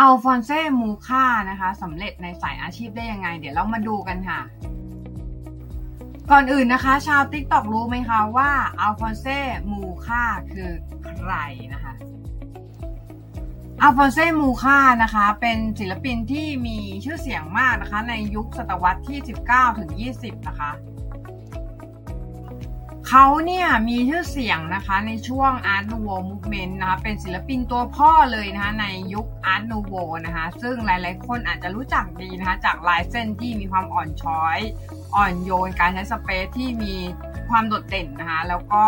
อัลฟอนเซ่มูคานะคะสำเร็จในสายอาชีพได้ยังไง เดี๋ยวเรามาดูกันค่ะ ก่อนอื่นนะคะ ชาว TikTok รู้ไหมคะว่าอัลฟอนเซ่มูคาคือใครนะคะอัลฟอนเซ่มูคานะคะ เป็นศิลปินที่มีชื่อเสียงมากนะคะ ในยุคศตวรรษที่ 19 ถึง 20 นะคะ เขาเนี่ยมีชื่อเสียงนะคะในช่วง Art Nouveau Movement นะคะเป็นศิลปินตัวพ่อเลยนะคะในยุค Art Nouveau นะคะซึ่งหลายๆ คนอาจจะรู้จักดีนะคะจากลายเส้นที่มีความอ่อนช้อย อ่อนโยน การใช้สเปซที่มีความโดดเด่นนะคะแล้วก็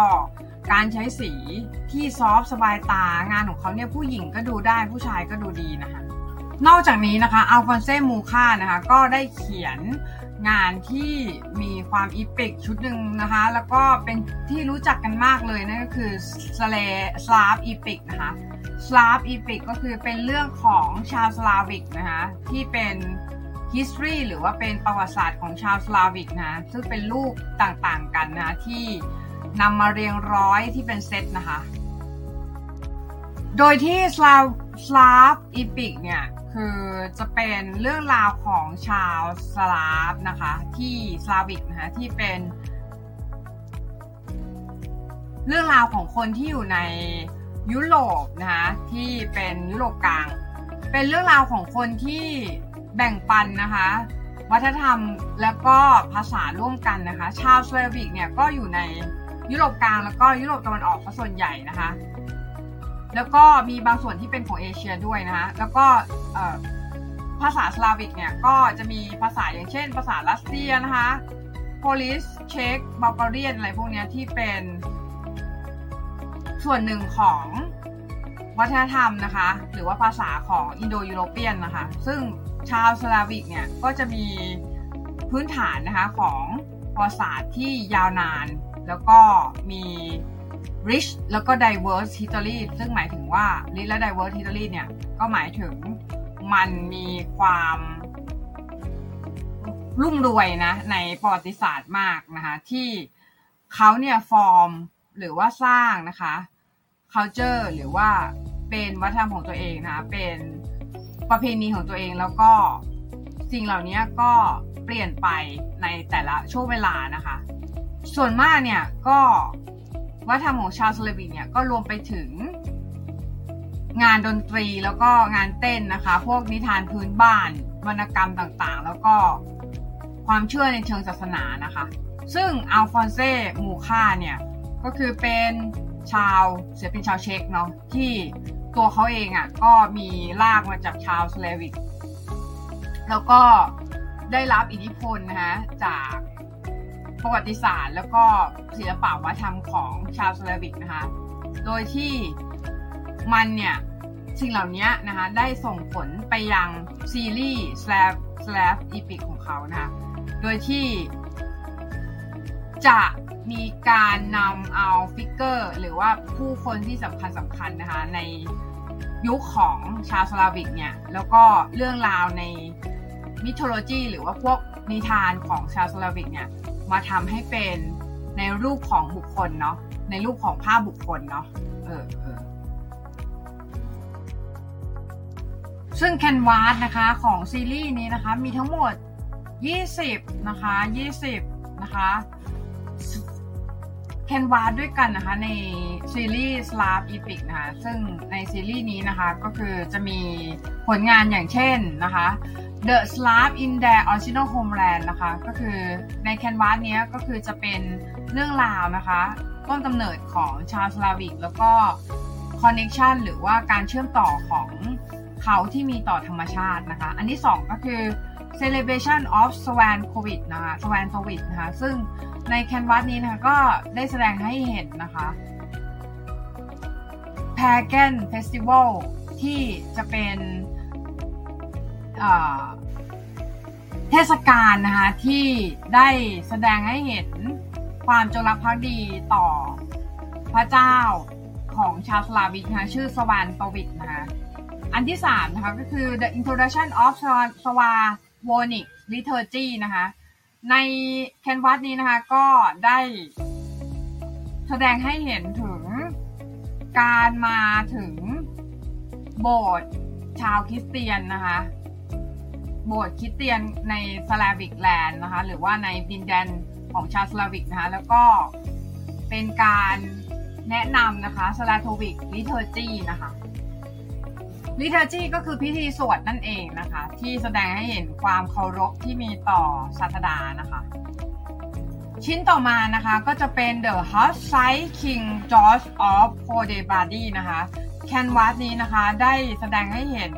การใช้สีที่ซอฟสบายตางานของเขาเนี่ยผู้หญิงก็ดูได้ผู้ชายก็ดูดีนะคะนอกจากนี้นะคะอัลฟอนเซ่มูค่านะคะก็ได้เขียน งานที่มีความอีพิกชุดหนึ่งนะคะ แล้วก็เป็นที่รู้จักกันมากเลยนั่นก็คือSlav Slav Epic นะคะ Slav Epic ก็คือเป็นเรื่องของชาวสลาวิกนะคะที่เป็น history หรือว่าเป็นประวัติศาสตร์ของชาว Slavic นะซึ่งเป็นรูปต่างๆกันนะที่นำมาเรียงร้อยที่เป็นเซตนะคะ โดยที่ Slav Slav Epic เนี่ย คือจะเป็นเรื่องราวของชาวสลาฟนะคะที่ Slavic นะคะที่เป็นเรื่องราวของคนที่อยู่ในยุโรปนะคะที่เป็นยุโรปกลาง เป็นเรื่องราวของคนที่แบ่งปันนะคะวัฒนธรรมแล้วก็ภาษาร่วมกันนะคะ ชาวสลาวิกเนี่ยก็อยู่ในยุโรปกลางแล้วก็ยุโรปตะวันออกส่วนใหญ่นะคะ แล้วก็มีบางส่วนที่เป็นของเอเชียด้วยนะคะแล้วก็ภาษาสลาวิกเนี่ยก็จะมีภาษาอย่างเช่น ภาษารัสเซียนะคะPolish Czech Bulgarian อะไรพวกนี้ที่เป็นส่วนหนึ่งของวัฒนธรรมนะคะ หรือว่าภาษาของ Indo-European นะคะ ซึ่งชาว Slavic เนี่ยก็จะมีพื้นฐานนะคะของภาษาที่ยาวนาน แล้วก็มี rich แล้วก็ diverse history ซึ่งหมายถึงว่า rich และ diverse history เนี่ย ก็หมายถึงมันมีความรุ่มรวยนะ ในประวัติศาสตร์มากนะคะ ที่เขาเนี่ยฟอร์มหรือว่าสร้างนะคะ culture หรือว่าเป็นวัฒนธรรมของตัวเองนะคะเป็นประเพณีของตัวเองแล้วก็สิ่งเหล่านี้ก็เปลี่ยนไปในแต่ละช่วงเวลานะคะ ส่วนมากเนี่ยก็ วัฒนธรรมของชาวสลาวิกเนี่ยก็รวมไปถึงงานดนตรีแล้วก็งานเต้นนะคะ พวกนิทานพื้นบ้าน วรรณกรรมต่างๆ แล้วก็ความเชื่อในเชิงศาสนานะคะ ซึ่งอัลฟอนเซ่มูคาเนี่ยก็คือเป็นชาวเสียเป็นชาวเช็กเนาะที่ตัวเขาเองอะก็มีรากมาจากชาว Slavic แล้วก็ได้รับอิทธิพลนะคะจาก ประวัติศาสตร์ แล้วก็ศิลปะวัฒนธรรมของชาว Slavic นะคะ โดยที่มันเนี่ยสิ่งเหล่านี้นะคะได้ส่งผลไปยังซีรีส์ Slav Slav Epic ของเขานะคะโดยที่จะมีการนำเอา figure หรือว่าผู้คนที่สำคัญสำคัญนะคะในยุคของชาว Slavic เนี่ย แล้วก็เรื่องราวใน mythology หรือว่าพวกนิทานของชาว Slavic เนี่ยมาทำให้เป็นในรูปของบุคคลเนาะในรูปของภาพบุคคลเนาะเออเออซึ่งแคนวาสนะคะของซีรีส์นี้นะคะมีทั้งหมด 20 นะคะ 20 นะคะแคนวาสด้วยกันนะคะในซีรีส์ Slap Epic นะคะซึ่งในซีรีส์นี้นะคะก็คือจะมีผลงานอย่างเช่นนะคะ The Slav in their original homeland นะคะ ก็คือในแคนวาสเนี้ยก็คือจะเป็นเรื่องราวนะคะ ต้นกำเนิดของชาวสลาวิก แล้วก็คอนเน c t ชันหรือว่าการเชื่อมต่อของเขาที่มีต่อธรรมชาตินะคะ อันที่ 2 ก็คือ celebration of Swan Covid นะคะ Swan Covid นะคะ ซึ่งในแคนวาสนี้นะคะก็ได้แสดงให้เห็นนะคะ Pagan Festival ที่จะเป็น เทศกาลนะคะที่ได้แสดงให้เห็นความจงรักภักดีต่อพระเจ้าของชาวสลาวิกนะคะชื่อสวานตวิกนะคะอันที่สามนะคะก็คือ the introduction of Slavonic liturgy นะคะในแคนวาสนี้นะคะก็ได้แสดงให้เห็นถึงการมาถึงโบสถ์ชาวคริสเตียนนะคะ โบสถ์คริสเตียนใน Slavic land นะคะหรือว่าในดินแดนของชาว Slavic นะคะแล้วก็เป็นการแนะนำนะคะ Slavonic liturgy นะคะ liturgy ก็คือพิธีสวดนั่นเองนะคะ ที่แสดงให้เห็นความเคารพที่มีต่อศาสดานะคะ ชิ้นต่อมานะคะก็จะเป็น The h u s s i d e King George of p o d e b a d y นะคะ canvas นี้นะคะได้แสดงให้เห็น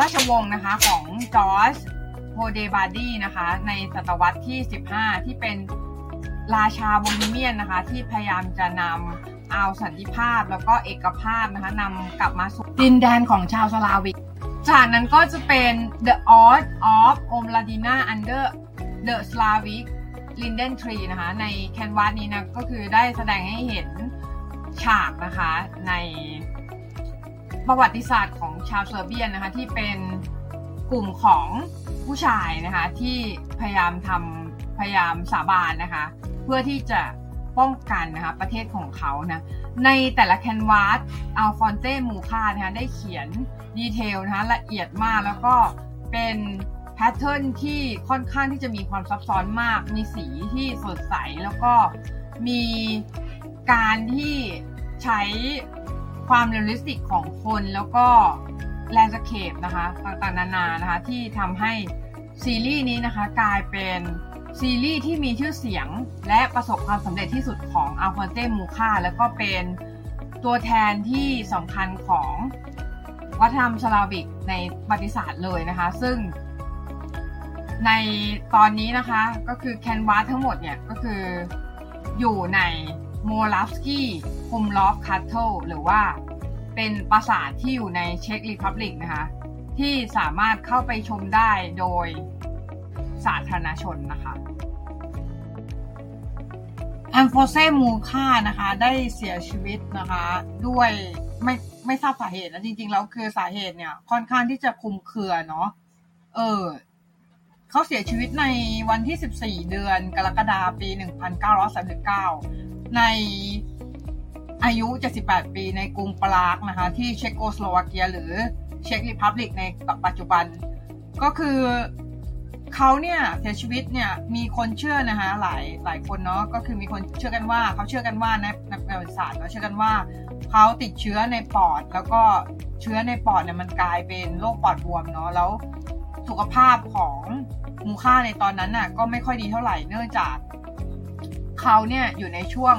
ราชวงศ์นะคะของจอร์จโพเดบาร์ดีนะคะ ในศตวรรษที่ 15 ที่เป็นราชาโบฮีเมียนนะคะ ที่พยายามจะนำเอาสันติภาพแล้วก็เอกภาพนะคะนำกลับมาสู่ดินแดนของชาว Slavicจากนั้นก็จะเป็น The Art of Omladina Under the Slavic Linden Tree นะคะ ในแคนวาสนี้นะก็คือได้แสดงให้เห็นฉากนะคะใน ประวัติศาสตร์ของชาวเซอร์เบียนนะคะที่เป็นกลุ่มของผู้ชายนะคะที่พยายามทำพยายามสาบานนะคะเพื่อที่จะป้องกันนะคะประเทศของเขานะในแต่ละ canvas อัลฟองส์ มูคานะคะได้เขียน detail นะคะละเอียดมากแล้วก็เป็น pattern ที่ค่อนข้างที่จะมีความซับซ้อนมาก มีสีที่สดใสแล้วก็มีการที่ใช้ ความ realistic ของคนแล้วก็ landscape นะคะต่างๆนานานะคะที่ทำให้ซีรีส์นี้นะคะกลายเป็นซีรีส์ที่มีชื่อเสียงและประสบความสำเร็จที่สุดของอัลฟอนเต้มูค่าแล้วก็เป็นตัวแทนที่สำคัญของวัฒนธรรม Slavic ในประวัติศาสตร์เลยนะคะ ซึ่งในตอนนี้นะคะก็คือ canvas ทั้งหมดเนี่ยก็คืออยู่ใน Moravský Krumlov Castle หรือว่าเป็นปราสาทที่อยู่ใน Czech Republic นะคะ ที่สามารถเข้าไปชมได้โดยสาธารณชนนะคะอังโฟเซมูค่านะคะ ได้เสียชีวิตนะคะ ด้วยไม่ไม่ทราบสาเหตุนะจริงๆแล้วคือสาเหตุเนี่ย ค่อนข้างที่จะคุมเครือเนาะเออเขาเสียชีวิตในวันที่ 14 เดือนกรกฎาคมปี 1939 ในอายุ 78 ปีในกรุงปรากนะคะที่เชโกสโลวาเกีย หรือเช็กรีพับลิกในปัจจุบัน ก็คือเขาเนี่ยเสียชีวิตเนี่ยมีคนเชื่อนะคะหลายหลายคนเนาะก็คือมีคนเชื่อกันว่าเขาเชื่อกันว่าในนักประวัติศาสตร์เขาเชื่อกันว่าเขาติดเชื้อในปอด แล้วก็เชื้อในปอดเนี่ยมันกลายเป็นโรคปอดบวมเนาะแล้วสุขภาพของมูค่าในตอนนั้นน่ะก็ไม่ค่อยดีเท่าไหร่เนื่องจาก เขาเนี่ยอยู่ในช่วง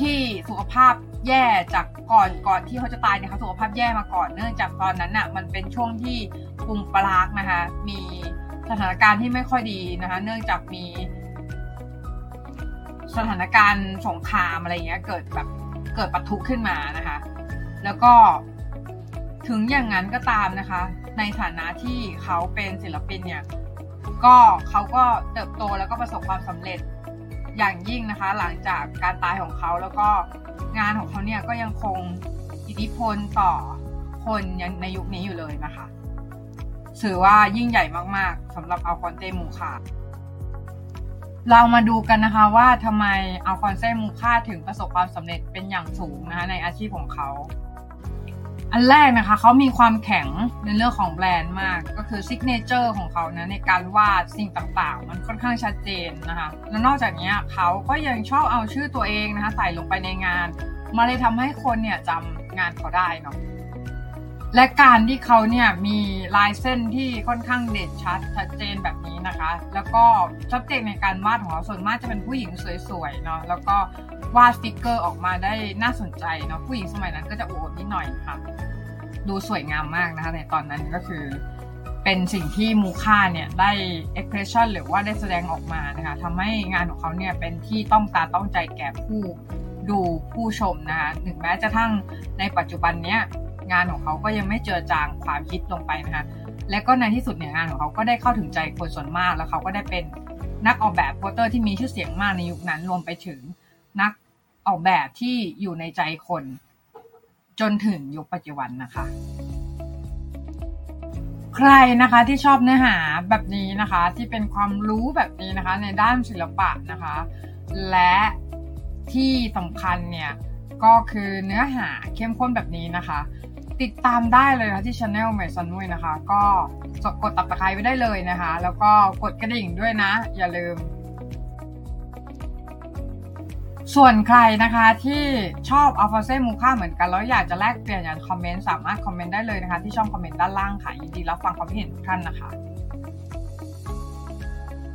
ที่สุขภาพแย่จากก่อนก่อนที่เขาจะตายเนี่ยเขาสุขภาพแย่มาก่อนเนื่องจากตอนนั้นน่ะมันเป็นช่วงที่กรุงปรากนะคะมีสถานการณ์ที่ไม่ค่อยดีนะคะเนื่องจากมี สถานการณ์สงครามอะไรเงี้ย เกิดแบบเกิดปะทุขึ้นมานะคะ แล้วก็ถึงอย่างนั้นก็ตามนะคะ ในฐานะที่เขาเป็นศิลปินเนี่ย ก็เขาก็เติบโตแล้วก็ประสบความสำเร็จอย่างยิ่งนะคะ หลังจากการตายของเขาแล้วก็งานของเขาเนี่ยก็ยังคงอิทธิพลต่อคนยังในยุคนี้อยู่เลยนะคะถือว่ายิ่งใหญ่มากๆสำหรับอัลฟอนเต้มูคาเรามาดูกันนะคะว่าทำไมอัลฟอนเซมูคาถึงประสบความสำเร็จเป็นอย่างสูงนะคะในอาชีพของเขา อันแรกนะคะเขามีความแข็งในเรื่องของ brand mark ก็คือ signature ของเขานะในการวาดสิ่งต่างๆ มันค่อนข้างชัดเจนนะคะแล้วนอกจากนี้เขาก็ยังชอบเอาชื่อตัวเองนะคะใส่ลงไปในงาน มาเลยทำให้คนเนี่ยจำงานเขาได้เนาะ และการที่เขาเนี่ยมีลายเส้นที่ค่อนข้างเด่นชัดชัดเจนแบบนี้นะคะ แล้วก็ชัดเจนในการวาดของเขาส่วนมากจะเป็นผู้หญิงสวยๆเนาะแล้วก็วาดสติกเกอร์ออกมาได้น่าสนใจเนาะผู้หญิงสมัยนั้นก็จะอวดนิดหน่อยค่ะ ดูสวยงามมากนะคะในตอนนั้นก็คือ เป็นสิ่งที่มูคาเนี่ยได้ expression หรือว่าได้แสดงออกมานะคะทำให้งานของเขาเนี่ยเป็นที่ต้องตาต้องใจแก่ผู้ดูผู้ชมนะคะถึงแม้จะทั้งในปัจจุบันเนี้ย งานของเขาก็ยังไม่เจือจางความคิดลงไปนะคะและก็ในที่สุดเนี่ยงานของเขาก็ได้เข้าถึงใจคนส่วนมาก แล้วเขาก็ได้เป็นนักออกแบบโปสเตอร์ที่มีชื่อเสียงมากในยุคนั้นรวมไปถึงนักออกแบบที่อยู่ในใจคน จนถึงยุคปัจจุบันนะคะ ใครนะคะที่ชอบเนื้อหาแบบนี้นะคะ ที่เป็นความรู้แบบนี้นะคะ ในด้านศิลปะนะคะ และที่สำคัญเนี่ยก็คือเนื้อหาเข้มข้นแบบนี้นะคะ ติดตามได้เลยนะที่ช anel เมซันนุยนะคะ ก็กดตับตะไคร้ไว้ได้เลยนะคะ แล้วก็กดกระดิ่งด้วยนะ อย่าลืม ส่วนใครนะคะที่ชอบอัลฟาเซ่มูค่าเหมือนกัน แล้วอยากจะแลกเปลี่ยนอยากคอมเมนต์สามารถคอมเมนต์ได้เลยนะคะ ที่ช่องคอมเมนต์ด้านล่างค่ะยินดีรับฟังความคิดเห็นทุกท่านนะคะ